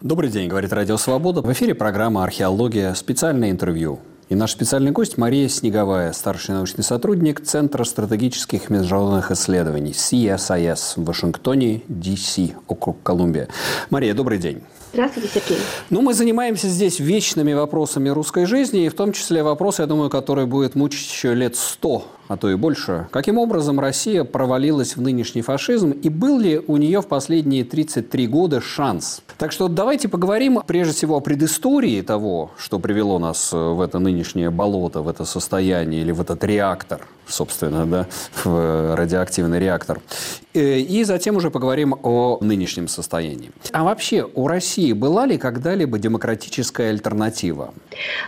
Добрый день, говорит Радио Свобода. В эфире программа «Археология. Специальное интервью». И наш специальный гость Мария Снеговая, старший научный сотрудник Центра стратегических международных исследований CSIS в Вашингтоне, DC, округ Колумбия. Мария, добрый день. Здравствуйте, Сергей. Ну, мы занимаемся здесь вечными вопросами русской жизни, и в том числе вопрос, я думаю, который будет мучить еще лет сто, а то и больше. Каким образом Россия провалилась в нынешний фашизм, и был ли у нее в последние 33 года шанс? Так что давайте поговорим прежде всего о предыстории того, что привело нас в это нынешнее болото, в это состояние или в этот реактор, собственно, да, в радиоактивный реактор. Э, и затем уже поговорим о нынешнем состоянии. А вообще у России была ли когда-либо демократическая альтернатива?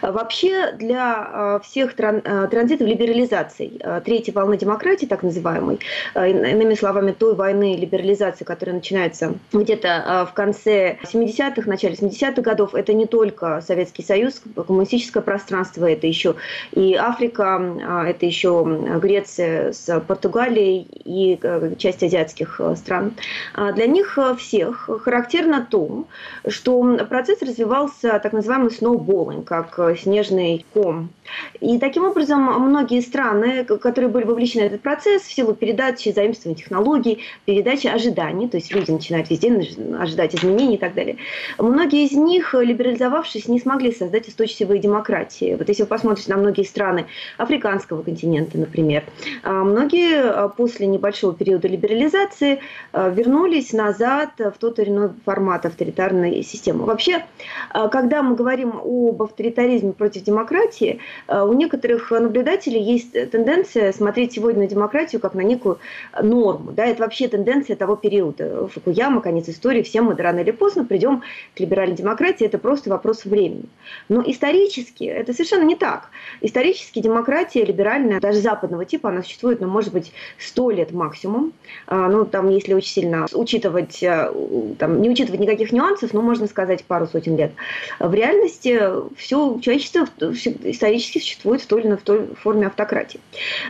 Вообще для э, всех э, транзитов либерализаций, третьей волны демократии, так называемой, иными словами, той войны либерализации, которая начинается где-то в конце 70-х, начале 70-х годов, это не только Советский Союз, коммунистическое пространство, это еще и Африка, это еще Греция с Португалией и часть азиатских э, стран. А для них э, всех характерно то, что процесс развивался так называемый сноуболлинг, как э, снежный ком. И таким образом многие страны, которые были вовлечены в этот процесс в силу передачи заимствований технологий, передачи ожиданий, то есть люди начинают везде ожидать изменений и так далее, многие из них, либерализовавшись, не смогли создать устойчивые демократии. Вот если вы посмотрите на многие страны африканского континента, например, а многие после небольшого периода либерализации э, вернулись назад в тот или иной формат авторитарной системы. Вообще, когда мы говорим об авторитаризме против демократии, у некоторых наблюдателей есть тенденция смотреть сегодня на демократию как на некую норму. Да, это вообще тенденция того периода. Фукуяма, конец истории, все мы рано или поздно придем к либеральной демократии, это просто вопрос времени. Но исторически это совершенно не так. Исторически демократия либеральная, даже западного типа, она существует, ну, может быть, сто лет максимум. А, ну, там, если очень сильно учитывать, э, там, не учитывать никаких нюансов, ну, можно сказать, пару сотен лет. В реальности все человечество исторически существует в той или иной форме автократии.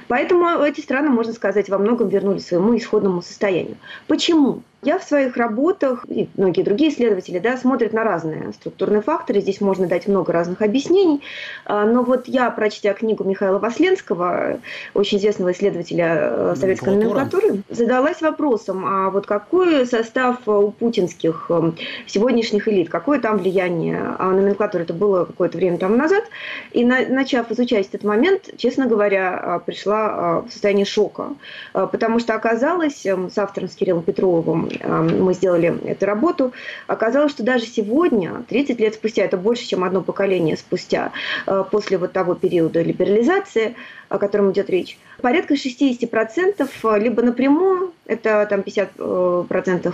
Поэтому эти страны, можно сказать, во многом вернулись к своему исходному состоянию. Почему? Я в своих работах, и многие другие исследователи, да, смотрят на разные структурные факторы. Здесь можно дать много разных объяснений. А, но вот я, прочтя книгу Михаила Васленского, очень известного исследователя э, советской номенклатуры, задалась вопросом, а вот какой состав у путинских э, сегодняшних элит, какое там влияние а номенклатуры, это было какое-то время тому назад. И начав изучать этот момент, честно говоря, а, пришла в состояние шока. Потому что оказалось, с автором с Кириллом Петровым мы сделали эту работу, оказалось, что даже сегодня, 30 лет спустя, это больше, чем одно поколение спустя, э, после вот того периода либерализации, о котором идет речь, порядка 60% э, либо напрямую, это там 50%, э,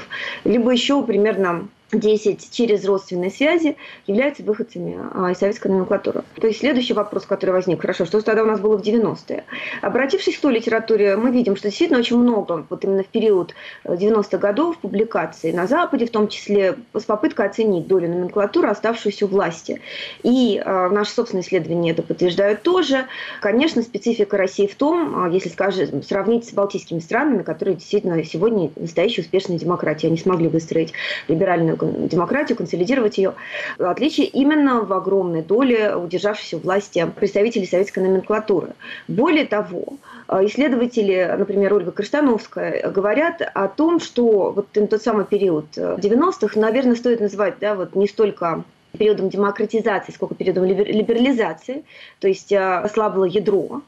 либо еще примерно 10 через родственные связи являются выходцами а, из советской номенклатуры. То есть следующий вопрос, который возник, хорошо, что тогда у нас было в 90-е? Обратившись к той литературе, мы видим, что действительно очень много, вот именно в период 90-х годов, публикаций на Западе, в том числе с попыткой оценить долю номенклатуры, оставшуюся у власти. И э, наши собственные исследования это подтверждают тоже. Конечно, специфика России в том, если, скажем, сравнить с балтийскими странами, которые действительно сегодня настоящие успешные демократии, они смогли выстроить либеральную демократию, консолидировать ее. Отличие именно в огромной доле удержавшейся власти представителей советской номенклатуры. Более того, исследователи, например, Ольга Криштановская, говорят о том, что вот тот самый период 90-х, наверное, стоит называть да, вот не столько периодом демократизации, сколько периодом либерализации, то есть э, ослабло ядро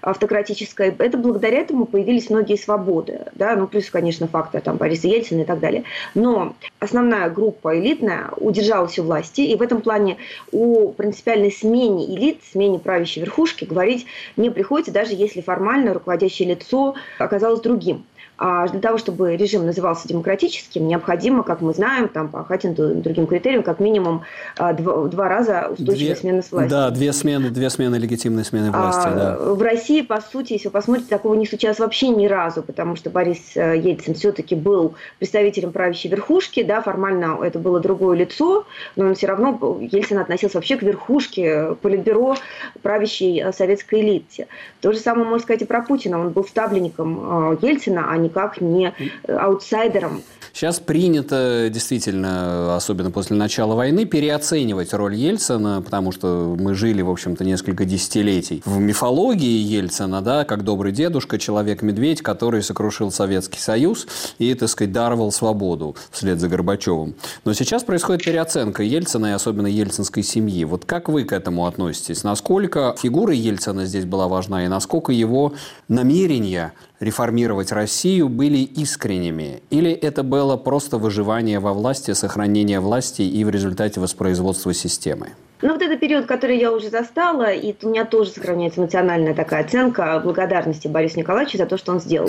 автократическое. Это благодаря этому появились многие свободы. Да? Ну, плюс, конечно, фактор там, Бориса Ельцина и так далее. Но основная группа элитная удержалась у власти, и в этом плане о принципиальной смене элит, смене правящей верхушки говорить не приходится, даже если формально руководящее лицо оказалось другим. А для того, чтобы режим назывался демократическим, необходимо, как мы знаем, там, по Хатину и другим критериям, как минимум а, два, два раза устойчивая смена с власти. Да, две смены, две смены легитимной смены власти. А, да. В России, по сути, если вы посмотрите, такого не случалось вообще ни разу, потому что Борис э, Ельцин все-таки был представителем правящей верхушки, да, формально это было другое лицо, но он все равно, Ельцин относился вообще к верхушке политбюро правящей э, советской элите. То же самое можно сказать и про Путина. Он был ставленником э, Ельцина, а не никак не аутсайдером. Сейчас принято действительно, особенно после начала войны, переоценивать роль Ельцина, потому что мы жили, в общем-то, несколько десятилетий в мифологии Ельцина, да, как добрый дедушка, человек-медведь, который сокрушил Советский Союз и, так сказать, даровал свободу вслед за Горбачевым. Но сейчас происходит переоценка Ельцина и особенно ельцинской семьи. Вот как вы к этому относитесь? Насколько фигура Ельцина здесь была важна и насколько его намерения реформировать Россию были искренними? Или это было просто выживание во власти, сохранение власти и в результате воспроизводства системы? Ну, вот это период, который я уже застала, и у меня тоже сохраняется эмоциональная такая оценка благодарности Борису Николаевичу за то, что он сделал.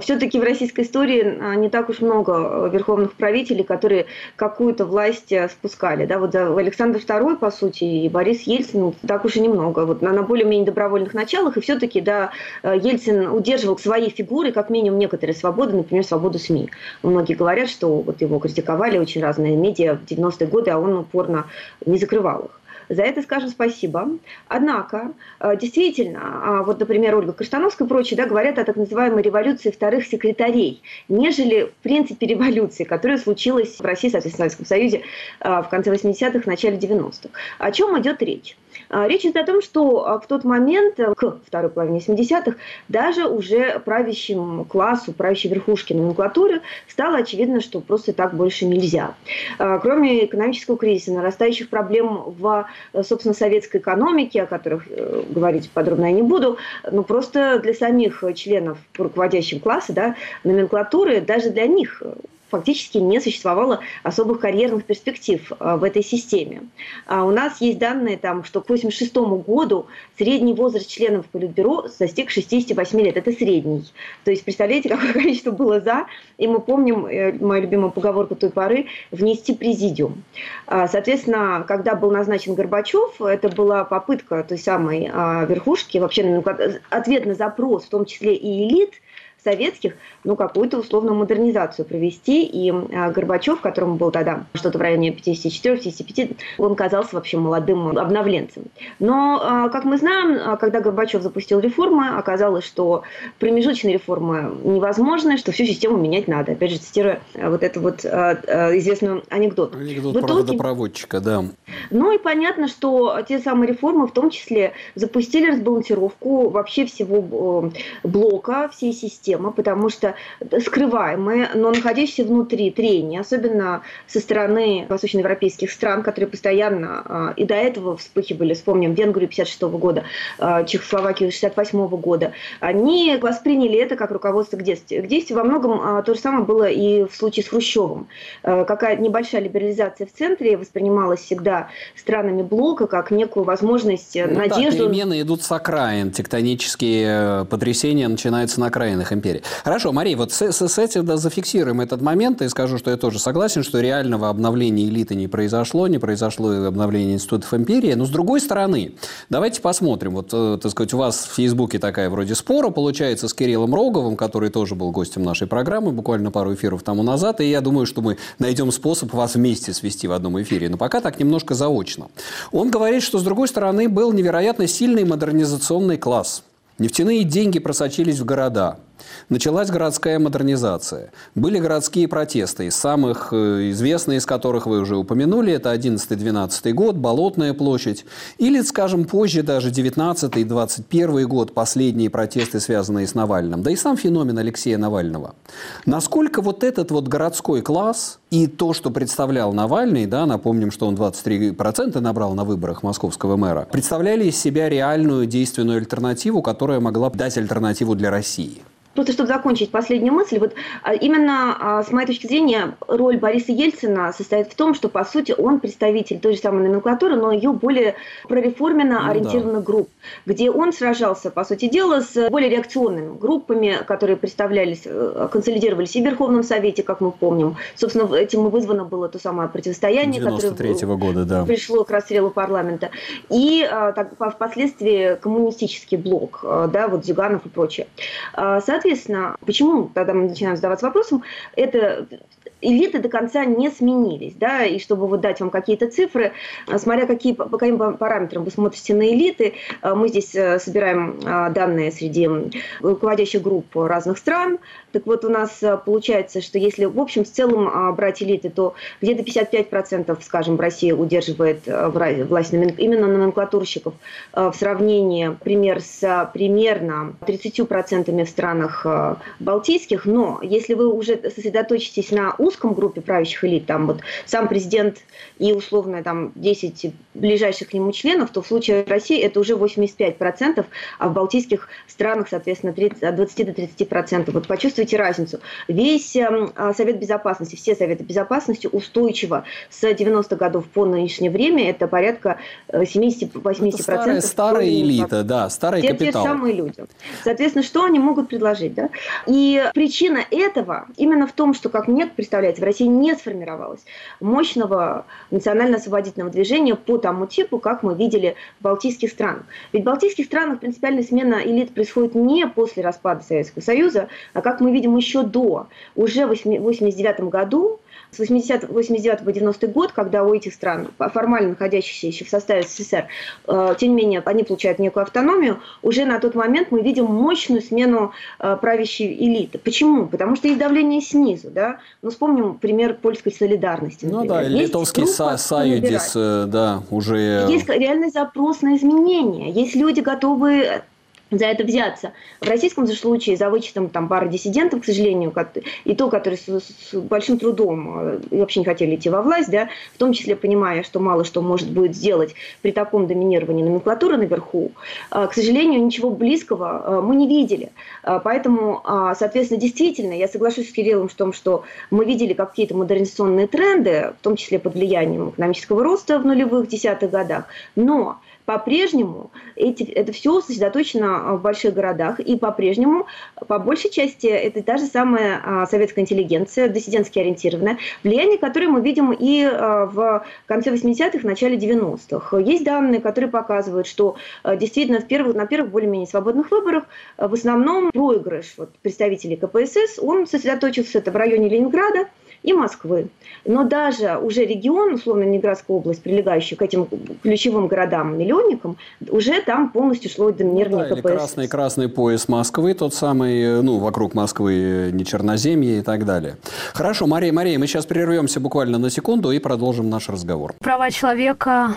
Все-таки в российской истории а, не так уж много верховных правителей, которые какую-то власть э, спускали. Да, вот Александр II, по сути, и Борис Ельцин так уж и немного. Вот на, более-менее добровольных началах, и все-таки, да, э, Ельцин удерживал свои фигуры, как минимум некоторые свободы, например, свободу СМИ. Многие говорят, что вот его критиковали очень разные медиа в 90-е годы, а он упорно не закрывал их. За это скажем спасибо. Однако, э, действительно, а, вот, например, Ольга Каштановская и прочие да, говорят о так называемой революции вторых секретарей, нежели, в принципе, революции, которая случилась в России, соответственно, в Советском Союзе э, в конце 80-х, начале 90-х. О чем идет речь? А, речь идет о том, что а, в тот момент, э, к второй половине 70-х, даже уже правящему классу, правящей верхушке номенклатуры стало очевидно, что просто так больше нельзя. А, кроме экономического кризиса, нарастающих проблем в, э, собственно, советской экономике, о которых э, говорить подробно я не буду, но просто для самих членов руководящего класса, да, номенклатуры, даже для них фактически не существовало особых карьерных перспектив э, в этой системе. А у нас есть данные, там, что к 1986 году средний возраст членов Политбюро достиг 68 лет. Это средний. То есть, представляете, какое количество было за, и мы помним э, мою любимую поговорку той поры, внести президиум. А, соответственно, когда был назначен Горбачев, это была попытка той самой а, верхушки, вообще ответ на запрос, в том числе и элит, советских, ну, какую-то условную модернизацию провести. И а, Горбачев, которому был тогда что-то в районе 54-55, он казался вообще молодым обновленцем. Но, а, как мы знаем, а, когда Горбачев запустил реформы, оказалось, что промежуточные реформы невозможны, что всю систему менять надо. Опять же, цитируя вот эту вот известную анекдот. Анекдот в итоге, проводчика, да. Ну и понятно, что те самые реформы в том числе запустили разбалансировку вообще всего блока, всей системы тема, потому что скрываемые, но находящиеся внутри трения, особенно со стороны восточноевропейских стран, которые постоянно а, и до этого вспыхивали, вспомним Венгрию 56 года, а, Чехословакию 68 года, они восприняли это как руководство к действию. К действию во многом а, то же самое было и в случае с Хрущевым. Какая небольшая либерализация в центре воспринималась всегда странами блока как некую возможность, ну, надежду. Да, перемены идут с окраин, тектонические э, потрясения начинаются на окраинах империи. Хорошо, Мария, вот с, с, этим да, зафиксируем этот момент и скажу, что я тоже согласен, что реального обновления элиты не произошло, не произошло обновление институтов империи. Но с другой стороны, давайте посмотрим. Вот, э, так сказать, у вас в Фейсбуке такая вроде спора получается с Кириллом Роговым, который тоже был гостем нашей программы буквально пару эфиров тому назад. И я думаю, что мы найдем способ вас вместе свести в одном эфире. Но пока так немножко заочно. Он говорит, что с другой стороны был невероятно сильный модернизационный класс. Нефтяные деньги просочились в города – Началась городская модернизация. Были городские протесты, самых э, известные из которых вы уже упомянули, это 11-12 год, Болотная площадь, или, скажем, позже даже 19-21 год, последние протесты, связанные с Навальным, да и сам феномен Алексея Навального. Насколько вот этот вот городской класс и то, что представлял Навальный, да, напомним, что он 23% набрал на выборах московского мэра, представляли из себя реальную действенную альтернативу, которая могла дать альтернативу для России? Просто чтобы закончить последнюю мысль, вот а, именно а, с моей точки зрения роль Бориса Ельцина состоит в том, что по сути он представитель той же самой номенклатуры, но ее более прореформенно ну, ориентированных да. групп, где он сражался, по сути дела, с более реакционными группами, которые представлялись, э, консолидировались и в Верховном Совете, как мы помним. Собственно, этим и вызвано было то самое противостояние, которое года, да. пришло к расстрелу парламента. И а, так, впоследствии коммунистический блок, да, вот Зюганов и прочее. Соответственно, почему тогда мы начинаем задаваться вопросом, это элиты до конца не сменились, да, и чтобы вот дать вам какие-то цифры, э, смотря какие, по каким параметрам вы смотрите на элиты, э, мы здесь э, собираем данные среди руководящих групп разных стран, Так вот, у нас получается, что если в общем в целом брать элиты, то где-то 55%, скажем, в России удерживает власть именно номенклатурщиков в сравнении, например, с примерно 30% в странах балтийских. Но если вы уже сосредоточитесь на узком группе правящих элит, там вот сам президент и условно там 10 ближайших к нему членов, то в случае России это уже 85%, а в балтийских странах, соответственно, 30, от 20 до 30%. Вот почувствуйте разницу. Весь эм, а, Совет Безопасности, все Советы Безопасности устойчиво с 90-х годов по нынешнее время, это порядка 70-80%. Это старая, старая элита, да, старый те, капитал. Те самые люди. Соответственно, что они могут предложить? Да? И причина этого именно в том, что, как мне представляется, в России не сформировалось мощного национально-освободительного движения по тому типу, как мы видели в Балтийских странах. Ведь в Балтийских странах принципиальная смена элит происходит не после распада Советского Союза, а как мы видим еще до. Уже в 1989 году с 80, 89 по 90 год, когда у этих стран, формально находящихся еще в составе СССР, э, тем не менее, они получают некую автономию, уже на тот момент мы видим мощную смену э, правящей элиты. Почему? Потому что есть давление снизу. Да? Ну, вспомним пример польской солидарности. Например. Ну да, есть литовский са союз, э, да, уже... Есть реальный запрос на изменения. Есть люди, готовые за это взяться. В российском же случае, за вычетом там, пары диссидентов, к сожалению, и то, которые с, с большим трудом э, вообще не хотели идти во власть, да, в том числе понимая, что мало что может будет сделать при таком доминировании номенклатуры наверху, э, к сожалению, ничего близкого э, мы не видели. Поэтому, соответственно, действительно, я соглашусь с Кириллом в том, что мы видели какие-то модернизационные тренды, в том числе под влиянием экономического роста в нулевых десятых годах, но по-прежнему эти, это все сосредоточено в больших городах, и по-прежнему, по большей части, это та же самая а, советская интеллигенция, диссидентски ориентированная, влияние, которое мы видим и а, в конце 80-х, начале 90-х. Есть данные, которые показывают, что а, действительно в первых, на первых более-менее свободных выборах в основном проигрыш вот, представителей КПСС, он сосредоточился это в районе Ленинграда, и Москвы. Но даже уже регион, условно Ленинградская область, прилегающий к этим ключевым городам-миллионникам, уже там полностью шло доминирование ну, да, КПСС. Красный, красный пояс Москвы, тот самый, ну, вокруг Москвы не Черноземье и так далее. Хорошо, Мария, Мария, мы сейчас прервемся буквально на секунду и продолжим наш разговор. Права человека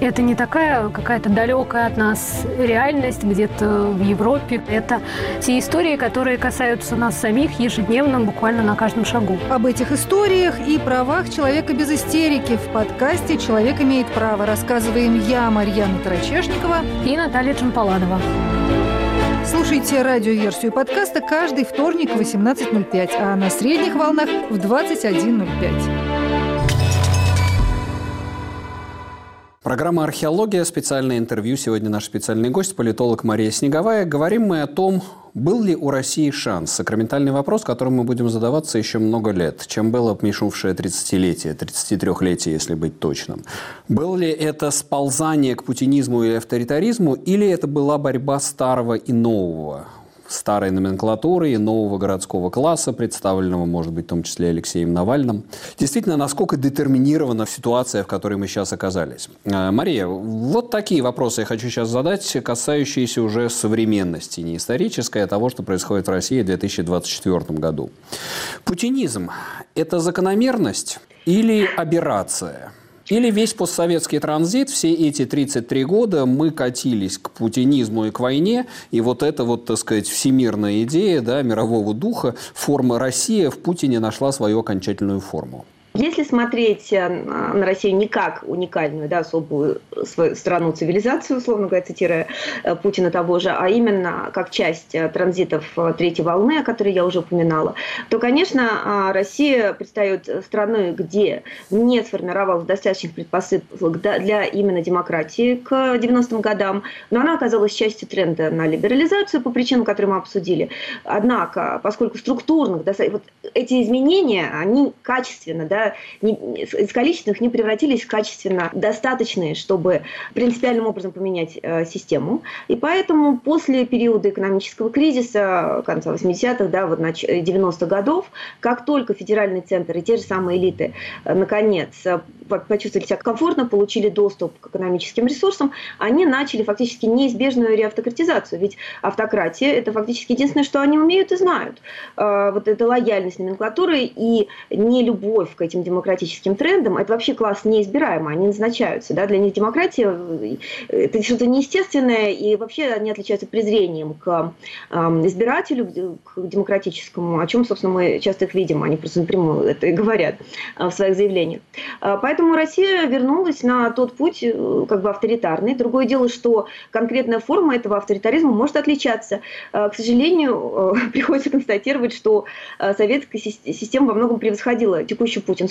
это не такая какая-то далекая от нас реальность где-то в Европе. Это те истории, которые касаются нас самих ежедневно, буквально на каждом шагу. Об этих историях и правах человека без истерики в подкасте «Человек имеет право» рассказываем я, Марьяна Тарачешникова и Наталья Джампаладова. Слушайте радиоверсию подкаста каждый вторник в 18.05, а на средних волнах в 21.05. Программа «Археология», специальное интервью. Сегодня наш специальный гость, политолог Мария Снеговая. Говорим мы о том, был ли у России шанс? Сакраментальный вопрос, которым мы будем задаваться еще много лет. Чем было минувшее 30-летие, 33-летие, если быть точным? Было ли это сползание к путинизму и авторитаризму, или это была борьба старого и нового? Старой номенклатуры и нового городского класса, представленного, может быть, в том числе Алексеем Навальным. Действительно, насколько детерминирована ситуация, в которой мы сейчас оказались. А, Мария, вот такие вопросы я хочу сейчас задать, касающиеся уже современности, не исторической, а того, что происходит в России в 2024 году. Путинизм – это закономерность или аберрация? Или весь постсоветский транзит, все эти 33 года мы катились к путинизму и к войне, и вот эта вот, так сказать, всемирная идея да, мирового духа, форма Россия в Путине нашла свою окончательную форму. Если смотреть э, на Россию не как уникальную, да, особую свою страну, цивилизацию, условно говоря, цитируя э, Путина того же, а именно как часть э, транзитов третьей волны, о которой я уже упоминала, то, конечно, Россия предстает страной, где не сформировалось достаточных предпосылок для именно демократии к 90-м годам, но она оказалась частью тренда на либерализацию по причинам, которые мы обсудили. Однако, поскольку структурных, вот эти изменения, они качественно, да, из количественных не превратились в качественно достаточные, чтобы принципиальным образом поменять э, систему. И поэтому после периода экономического кризиса конца 80-х, да, вот 90-х годов, как только федеральный центр и те же самые элиты э, наконец э, почувствовали себя комфортно, получили доступ к экономическим ресурсам, они начали фактически неизбежную реавтократизацию. Ведь автократия – это фактически единственное, что они умеют и знают. Э, вот эта лояльность номенклатуры и не любовь к этим демократическим трендам – это вообще класс неизбираемый, они назначаются. Да? Для них демократия – это что-то неестественное, и вообще они отличаются презрением к избирателю, к демократическому, о чем, собственно, мы часто их видим, они просто напрямую это и говорят в своих заявлениях. Поэтому Россия вернулась на тот путь э, как бы авторитарный. Другое дело, что конкретная форма этого авторитаризма может отличаться. К сожалению, э, приходится констатировать, что э, советская система во многом превосходила текущую путинскую.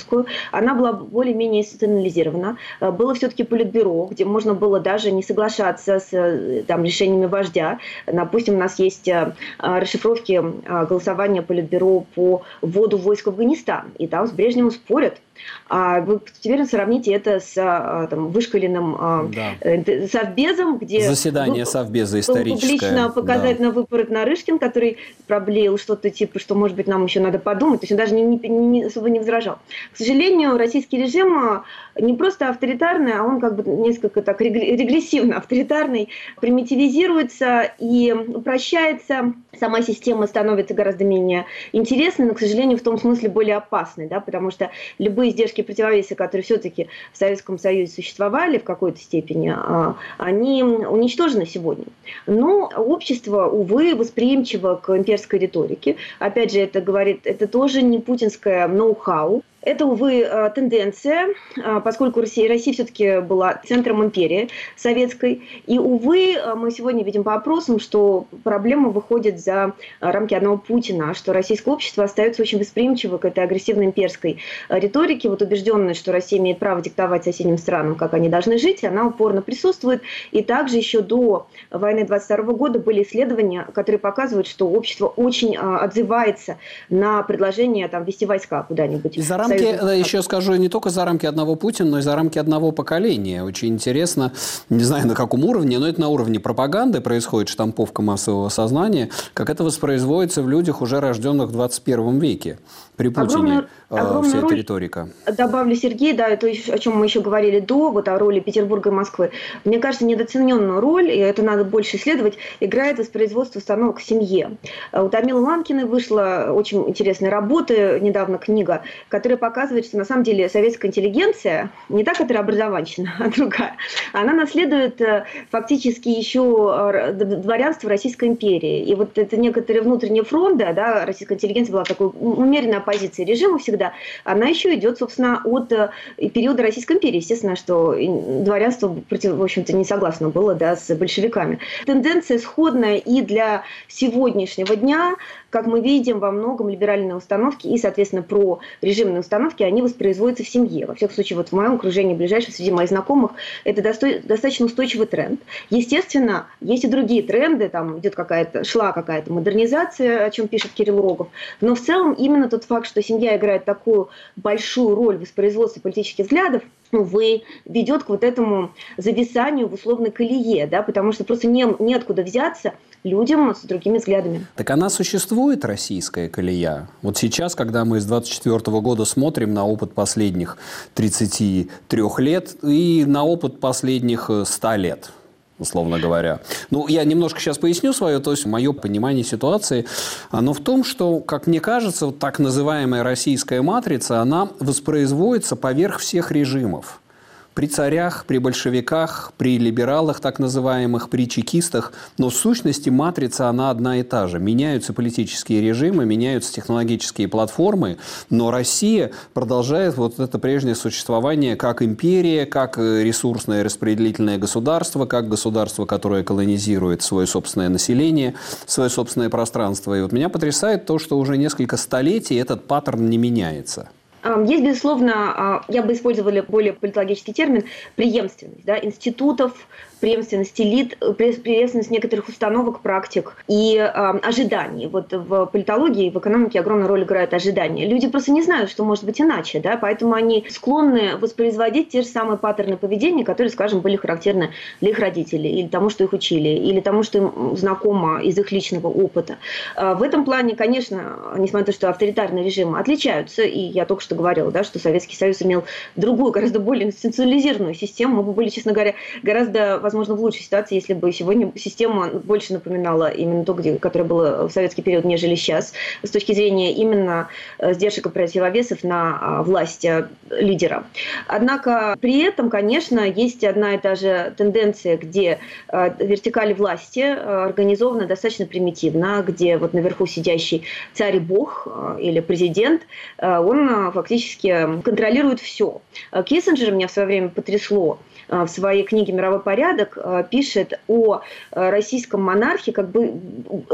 Она была более-менее институционализирована. Было все-таки политбюро, где можно было даже не соглашаться с там, решениями вождя. Допустим, у нас есть расшифровки голосования политбюро по вводу войск в Афганистан. И там с Брежневым спорят, а вы теперь сравните это с а, там, вышкаленным а, да. Э, совбезом, где... Заседание совбеза историческое. Публично показать да. на выпорот Нарышкин, который проблеял что-то типа, что, может быть, нам еще надо подумать. То есть он даже не, не, не, особо не возражал. К сожалению, российский режим а, не просто авторитарный, а он как бы несколько так регрессивно авторитарный, примитивизируется и упрощается. Сама система становится гораздо менее интересной, но, к сожалению, в том смысле более опасной, да, потому что любые издержки противовеса, которые все-таки в Советском Союзе существовали в какой-то степени, а, они уничтожены сегодня. Но общество, увы, восприимчиво к имперской риторике. Опять же, это говорит, это тоже не путинское ноу-хау, это, увы, э, тенденция, э, поскольку Россия, Россия все-таки была центром империи советской. И, увы, э, мы сегодня видим по опросам, что проблема выходит за рамки одного Путина, что российское общество остается очень восприимчиво к этой агрессивной имперской риторике, вот убежденность, что Россия имеет право диктовать соседним странам, как они должны жить, и она упорно присутствует. И также еще до войны 22 года были исследования, которые показывают, что общество очень отзывается на предложение там, вести войска куда-нибудь рамки, еще скажу, не только за рамки одного Путина, но и за рамки одного поколения. Очень интересно, не знаю на каком уровне, но это на уровне пропаганды происходит штамповка массового сознания, как это воспроизводится в людях, уже рожденных в 21 веке при Путине огромная, э, огромная вся роль, эта риторика. Добавлю, Сергей, да, это о чем мы еще говорили до, вот о роли Петербурга и Москвы. Мне кажется, недооцененную роль, и это надо больше исследовать, играет воспроизводство установок в семье. Э, у Тамилы Ланкиной вышла очень интересная работа, недавно книга, которая показывает, что на самом деле советская интеллигенция не та, которая образованщина, а другая. Она наследует э, фактически еще дворянство Российской империи. И вот это некоторые внутренние фронты, да, российская интеллигенция была такой умеренно оппозиции режиму всегда, она еще идет, собственно, от э, периода Российской империи. Естественно, что дворянство, в общем-то, не согласно было да, с большевиками. Тенденция сходная и для сегодняшнего дня, как мы видим, во многом либеральные установки и, соответственно, про режимные установки, они воспроизводятся в семье. Во всяком случае, вот в моем окружении, ближайшем, среди моих знакомых, это достаточно устойчивый тренд. Естественно, есть и другие тренды, там идет какая-то, шла какая-то модернизация, о чем пишет Кирилл Рогов, но в целом именно тот факт, что семья играет такую большую роль в воспроизводстве политических взглядов, увы, ведет к вот этому зависанию в условной колее, да, потому что просто не, неоткуда взяться людям с другими взглядами. Так она существует, российская колея? Вот сейчас, когда мы с 24 года смотрим на опыт последних 33 лет и на опыт последних 100 э, лет, условно говоря. Ну, я немножко сейчас поясню свое, то есть мое понимание ситуации, оно в том, что, как мне кажется, вот так называемая российская матрица, она воспроизводится поверх всех режимов при царях, при большевиках, при либералах так называемых, при чекистах, но в сущности матрица она одна и та же. Меняются политические режимы, меняются технологические платформы, но Россия продолжает вот это прежнее существование как империя, как э, ресурсное распределительное государство, как государство, которое колонизирует свое собственное население, свое собственное пространство. И вот меня потрясает то, что уже несколько столетий этот паттерн не меняется. Есть, безусловно, а, я бы использовала более политологический термин, преемственность да, институтов, преемственность элит, преемственность некоторых установок, практик и э, ожиданий. Вот в политологии, в экономике огромную роль играют ожидания. Люди просто не знают, что может быть иначе, да, поэтому они склонны воспроизводить те же самые паттерны поведения, которые, скажем, были характерны для их родителей, или тому, что их учили, или тому, что им знакомо из их личного опыта. Э, в этом плане, конечно, несмотря на то, что авторитарные режимы отличаются, и я только что говорила, да, что Советский Союз имел другую, гораздо более институционализированную систему, мы бы были, честно говоря, гораздо возможно, в лучшей ситуации, если бы сегодня система больше напоминала именно то, где, которое было в советский период, нежели сейчас, с точки зрения именно э, сдержек и противовесов на а, власть э, лидера. Однако при этом, конечно, есть одна и та же тенденция, где э, вертикаль власти организована достаточно примитивно, где вот наверху сидящий царь и бог или президент, он фактически контролирует все. Киссинджер меня в свое время потрясло в своей книге «Мировой порядок», э, пишет о э, российском монархе как бы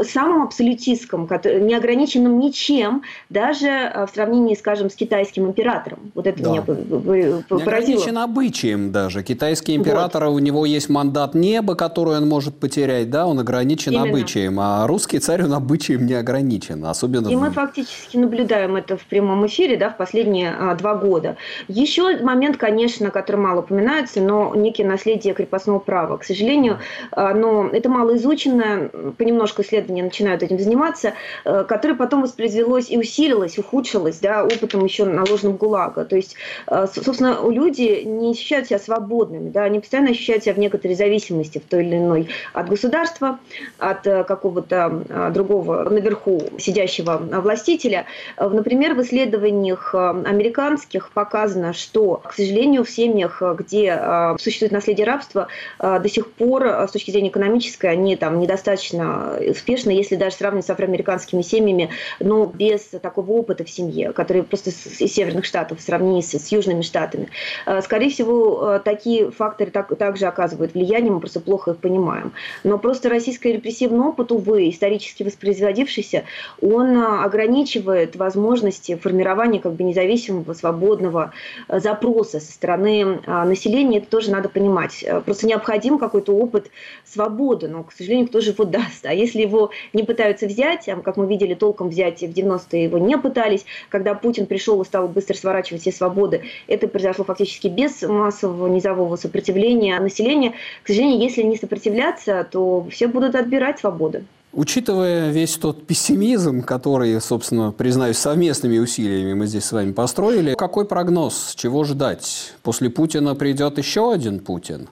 самом абсолютистском, не ограниченном ничем, даже в сравнении, скажем, с китайским императором. Вот это да. меня поразило. Не ограничен обычаем даже. Китайский император, вот. у него есть мандат неба, который он может потерять, да, он ограничен Именно. обычаем, а русский царь, он обычаем не ограничен, особенно... И мы фактически наблюдаем это в прямом эфире, да, в последние а, два года. Еще момент, конечно, который мало упоминается, но некий наследие крепостного права. К сожалению, а, но это мало изучено, понемножку исследования начинают этим заниматься, э, которое потом воспроизвелось и усилилось, ухудшилось да, опытом еще наложенным ГУЛАГа. То есть, э, собственно, люди не ощущают себя свободными, да, они постоянно ощущают себя в некоторой зависимости в той или иной от государства, от э, какого-то другого наверху сидящего властителя. Например, в исследованиях американских показано, что, к сожалению, в семьях, где существует наследие рабства, а, до сих пор а, с точки зрения экономической они там недостаточно успешны, если даже сравнивать с афроамериканскими семьями, но без такого опыта в семье, который просто из северных штатов в сравнении с, с южными штатами. А, скорее всего, такие факторы так, также оказывают влияние, мы просто плохо их понимаем. Но просто российский репрессивный опыт, увы, исторически воспроизводившийся, он ограничивает возможности формирования как бы независимого, свободного запроса со стороны населения. Это тоже надо понимать. Просто необходимо необходим какой-то опыт свободы, но, к сожалению, кто же его даст? А если его не пытаются взять, а, как мы видели, толком взять в 90-е его не пытались, когда Путин пришел и стал быстро сворачивать все свободы, это произошло фактически без массового низового сопротивления населения. К сожалению, если не сопротивляться, то все будут отбирать свободы. Учитывая весь тот пессимизм, который, собственно, признаюсь, совместными усилиями мы здесь с вами построили, какой прогноз, чего ждать? После Путина придет еще один Путин?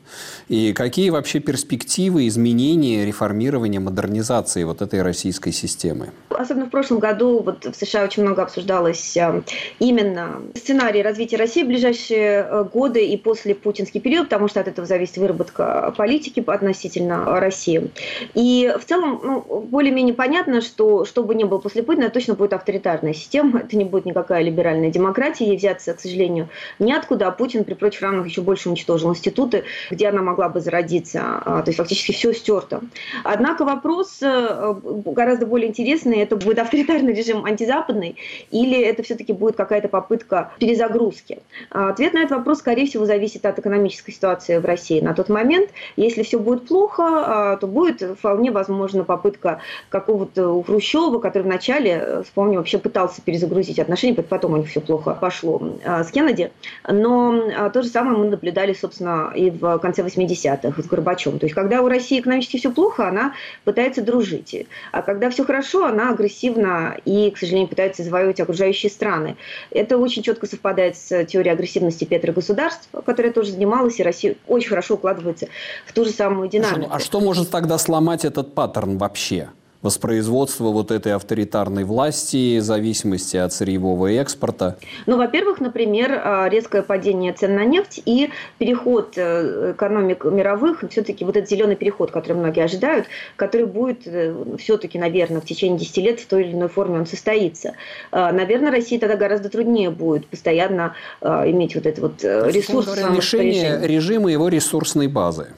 И какие вообще перспективы изменения, реформирования, модернизации вот этой российской системы? Особенно в прошлом году вот в США очень много обсуждалось э, именно сценарий развития России в ближайшие э, годы и после путинский период, потому что от этого зависит выработка политики относительно России. И в целом, ну, более-менее понятно, что что бы ни было после Путина, точно будет авторитарная система. Это не будет никакая либеральная демократия. Ей взяться, к сожалению, ниоткуда. А Путин при прочих равных еще больше уничтожил институты, где она могла бы зародиться. А, то есть фактически все стерто. Однако вопрос э, гораздо более интересный. Это будет авторитарный режим антизападный или это все-таки будет какая-то попытка перезагрузки? А, ответ на этот вопрос, скорее всего, зависит от экономической ситуации в России на тот момент. Если все будет плохо, а, то будет вполне возможно попытка какого-то Хрущева, который вначале, э, вспомню, вообще пытался перезагрузить отношения, потом у них все плохо пошло э, с Кеннеди. Но то же самое мы наблюдали, собственно, и в конце 80-х с Горбачевым. То есть, когда у России экономически все плохо, она пытается дружить. А когда все хорошо, она агрессивно и, к сожалению, пытается завоевать окружающие страны. Это очень четко совпадает с теорией агрессивности Петра государств, которая тоже занималась, и Россия очень хорошо укладывается в ту же самую динамику. А что может тогда сломать этот паттерн вообще? Воспроизводство вот этой авторитарной власти, зависимости от сырьевого экспорта? Ну, во-первых, например, а, резкое падение цен на нефть и переход э, экономик мировых, все-таки вот этот зеленый переход, который многие ожидают, который будет э, все-таки, наверное, в течение 10 лет в той или иной форме он состоится. А, наверное, России тогда гораздо труднее будет постоянно а, иметь вот это вот э, ресурс. Решение режима его ресурсной базы.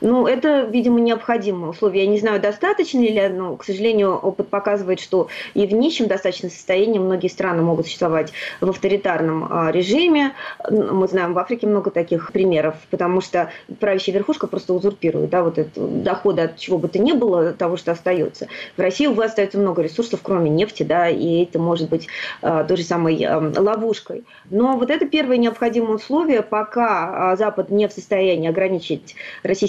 Ну, это, видимо, необходимое условие. Я не знаю, достаточно ли, но, к сожалению, опыт показывает, что и в нищем достаточно состоянии многие страны могут существовать в авторитарном а, режиме. Мы знаем, в Африке много таких примеров, потому что правящая верхушка просто узурпирует да, вот это, доходы от чего бы то ни было, того, что остается. В России, увы, остается много ресурсов, кроме нефти, да, и это может быть а, той же самой а, ловушкой. Но вот это первое необходимое условие, пока Запад не в состоянии ограничить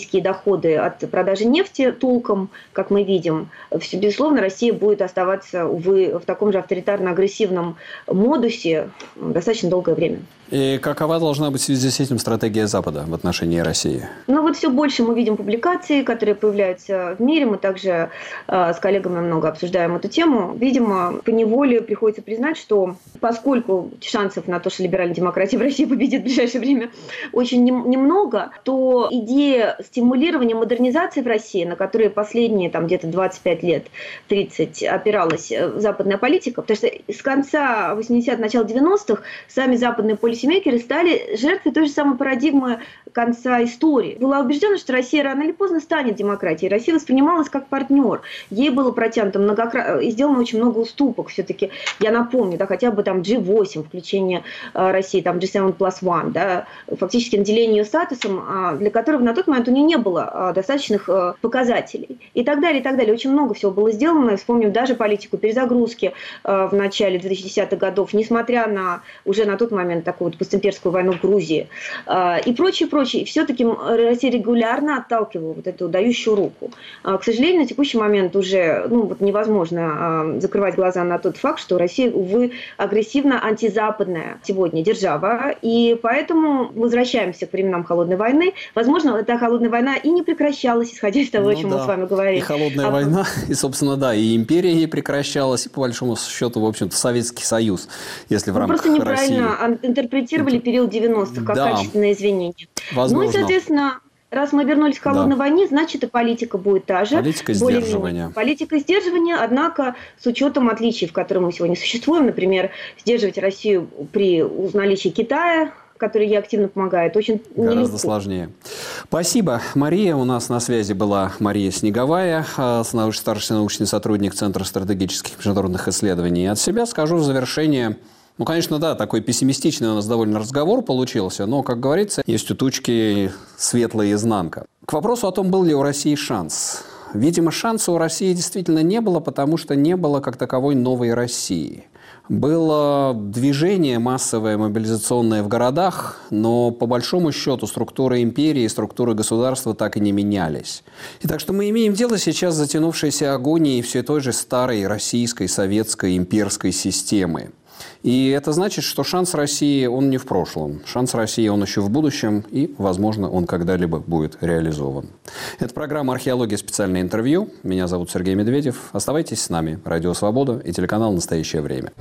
российские доходы от продажи нефти толком, как мы видим, безусловно, Россия будет оставаться, увы, в таком же авторитарно-агрессивном модусе достаточно долгое время. И какова должна быть в связи с этим стратегия Запада в отношении России? Ну вот все больше мы видим публикаций, которые появляются в мире. Мы также э, с коллегами много обсуждаем эту тему. Видимо, по неволе приходится признать, что поскольку шансов на то, что либеральная демократия в России победит в ближайшее время, очень немного, то идея стимулирования модернизации в России, на которой последние там где-то 25 лет, 30 опиралась э, западная политика, потому что с конца 80-х, начала 90-х сами западные полисемейкеры стали жертвой той же самой парадигмы конца истории. Была убеждена, что Россия рано или поздно станет демократией. Россия воспринималась как партнер. Ей было протянуто многократно, и сделано очень много уступок. Все-таки, я напомню, да, хотя бы там G8, включение э, России, там G7 plus one, да, фактически наделение ее статусом, э, для которого на тот момент у нее не было э, достаточных э, показателей. И так далее, и так далее. Очень много всего было сделано. Вспомним даже политику перезагрузки э, в начале 2010-х годов, несмотря на уже на тот момент такую вот постимперскую войну в Грузии э, и прочее, прочее. И все-таки Россия регулярно отталкивала вот эту дающую руку. Э, к сожалению, на текущий момент уже ну, вот невозможно э, закрывать глаза на тот факт, что Россия, увы, агрессивно антизападная сегодня держава. И поэтому возвращаемся к временам Холодной войны. Возможно, эта Холодная война и не прекращалась, исходя из того, ну, о чем да. мы с вами говорили. И Холодная а, война, и, собственно, да, и империя не прекращалась, и, по большому счету, в общем-то, Советский Союз, если в ну, рамках просто неправильно России интерпретировали период 90-х как да. качественное извинение. Возможно. Ну и, соответственно, Раз мы вернулись к холодной да. войне, значит и политика будет та же. Политика сдерживания. Политика сдерживания, однако с учетом отличий, в которых мы сегодня существуем, например, сдерживать Россию при наличии Китая, который ей активно помогает, очень Гораздо нелегко. сложнее. Спасибо, Мария. У нас на связи была Мария Снеговая, а, старший научный сотрудник Центра стратегических международных исследований. И от себя скажу в завершение – ну, конечно, да, такой пессимистичный у нас довольно разговор получился, но, как говорится, есть у тучки светлая изнанка. К вопросу о том, был ли у России шанс. Видимо, шанса у России действительно не было, потому что не было как таковой новой России. Было движение массовое, мобилизационное в городах, но по большому счету структура империи и структура государства так и не менялись. И так что мы имеем дело сейчас с затянувшейся агонией все той же старой российской, советской, имперской системы. И это значит, что шанс России, он не в прошлом. Шанс России, он еще в будущем, и, возможно, он когда-либо будет реализован. Это программа «Археология. Специальное интервью». Меня зовут Сергей Медведев. Оставайтесь с нами. Радио «Свобода» и телеканал «Настоящее время».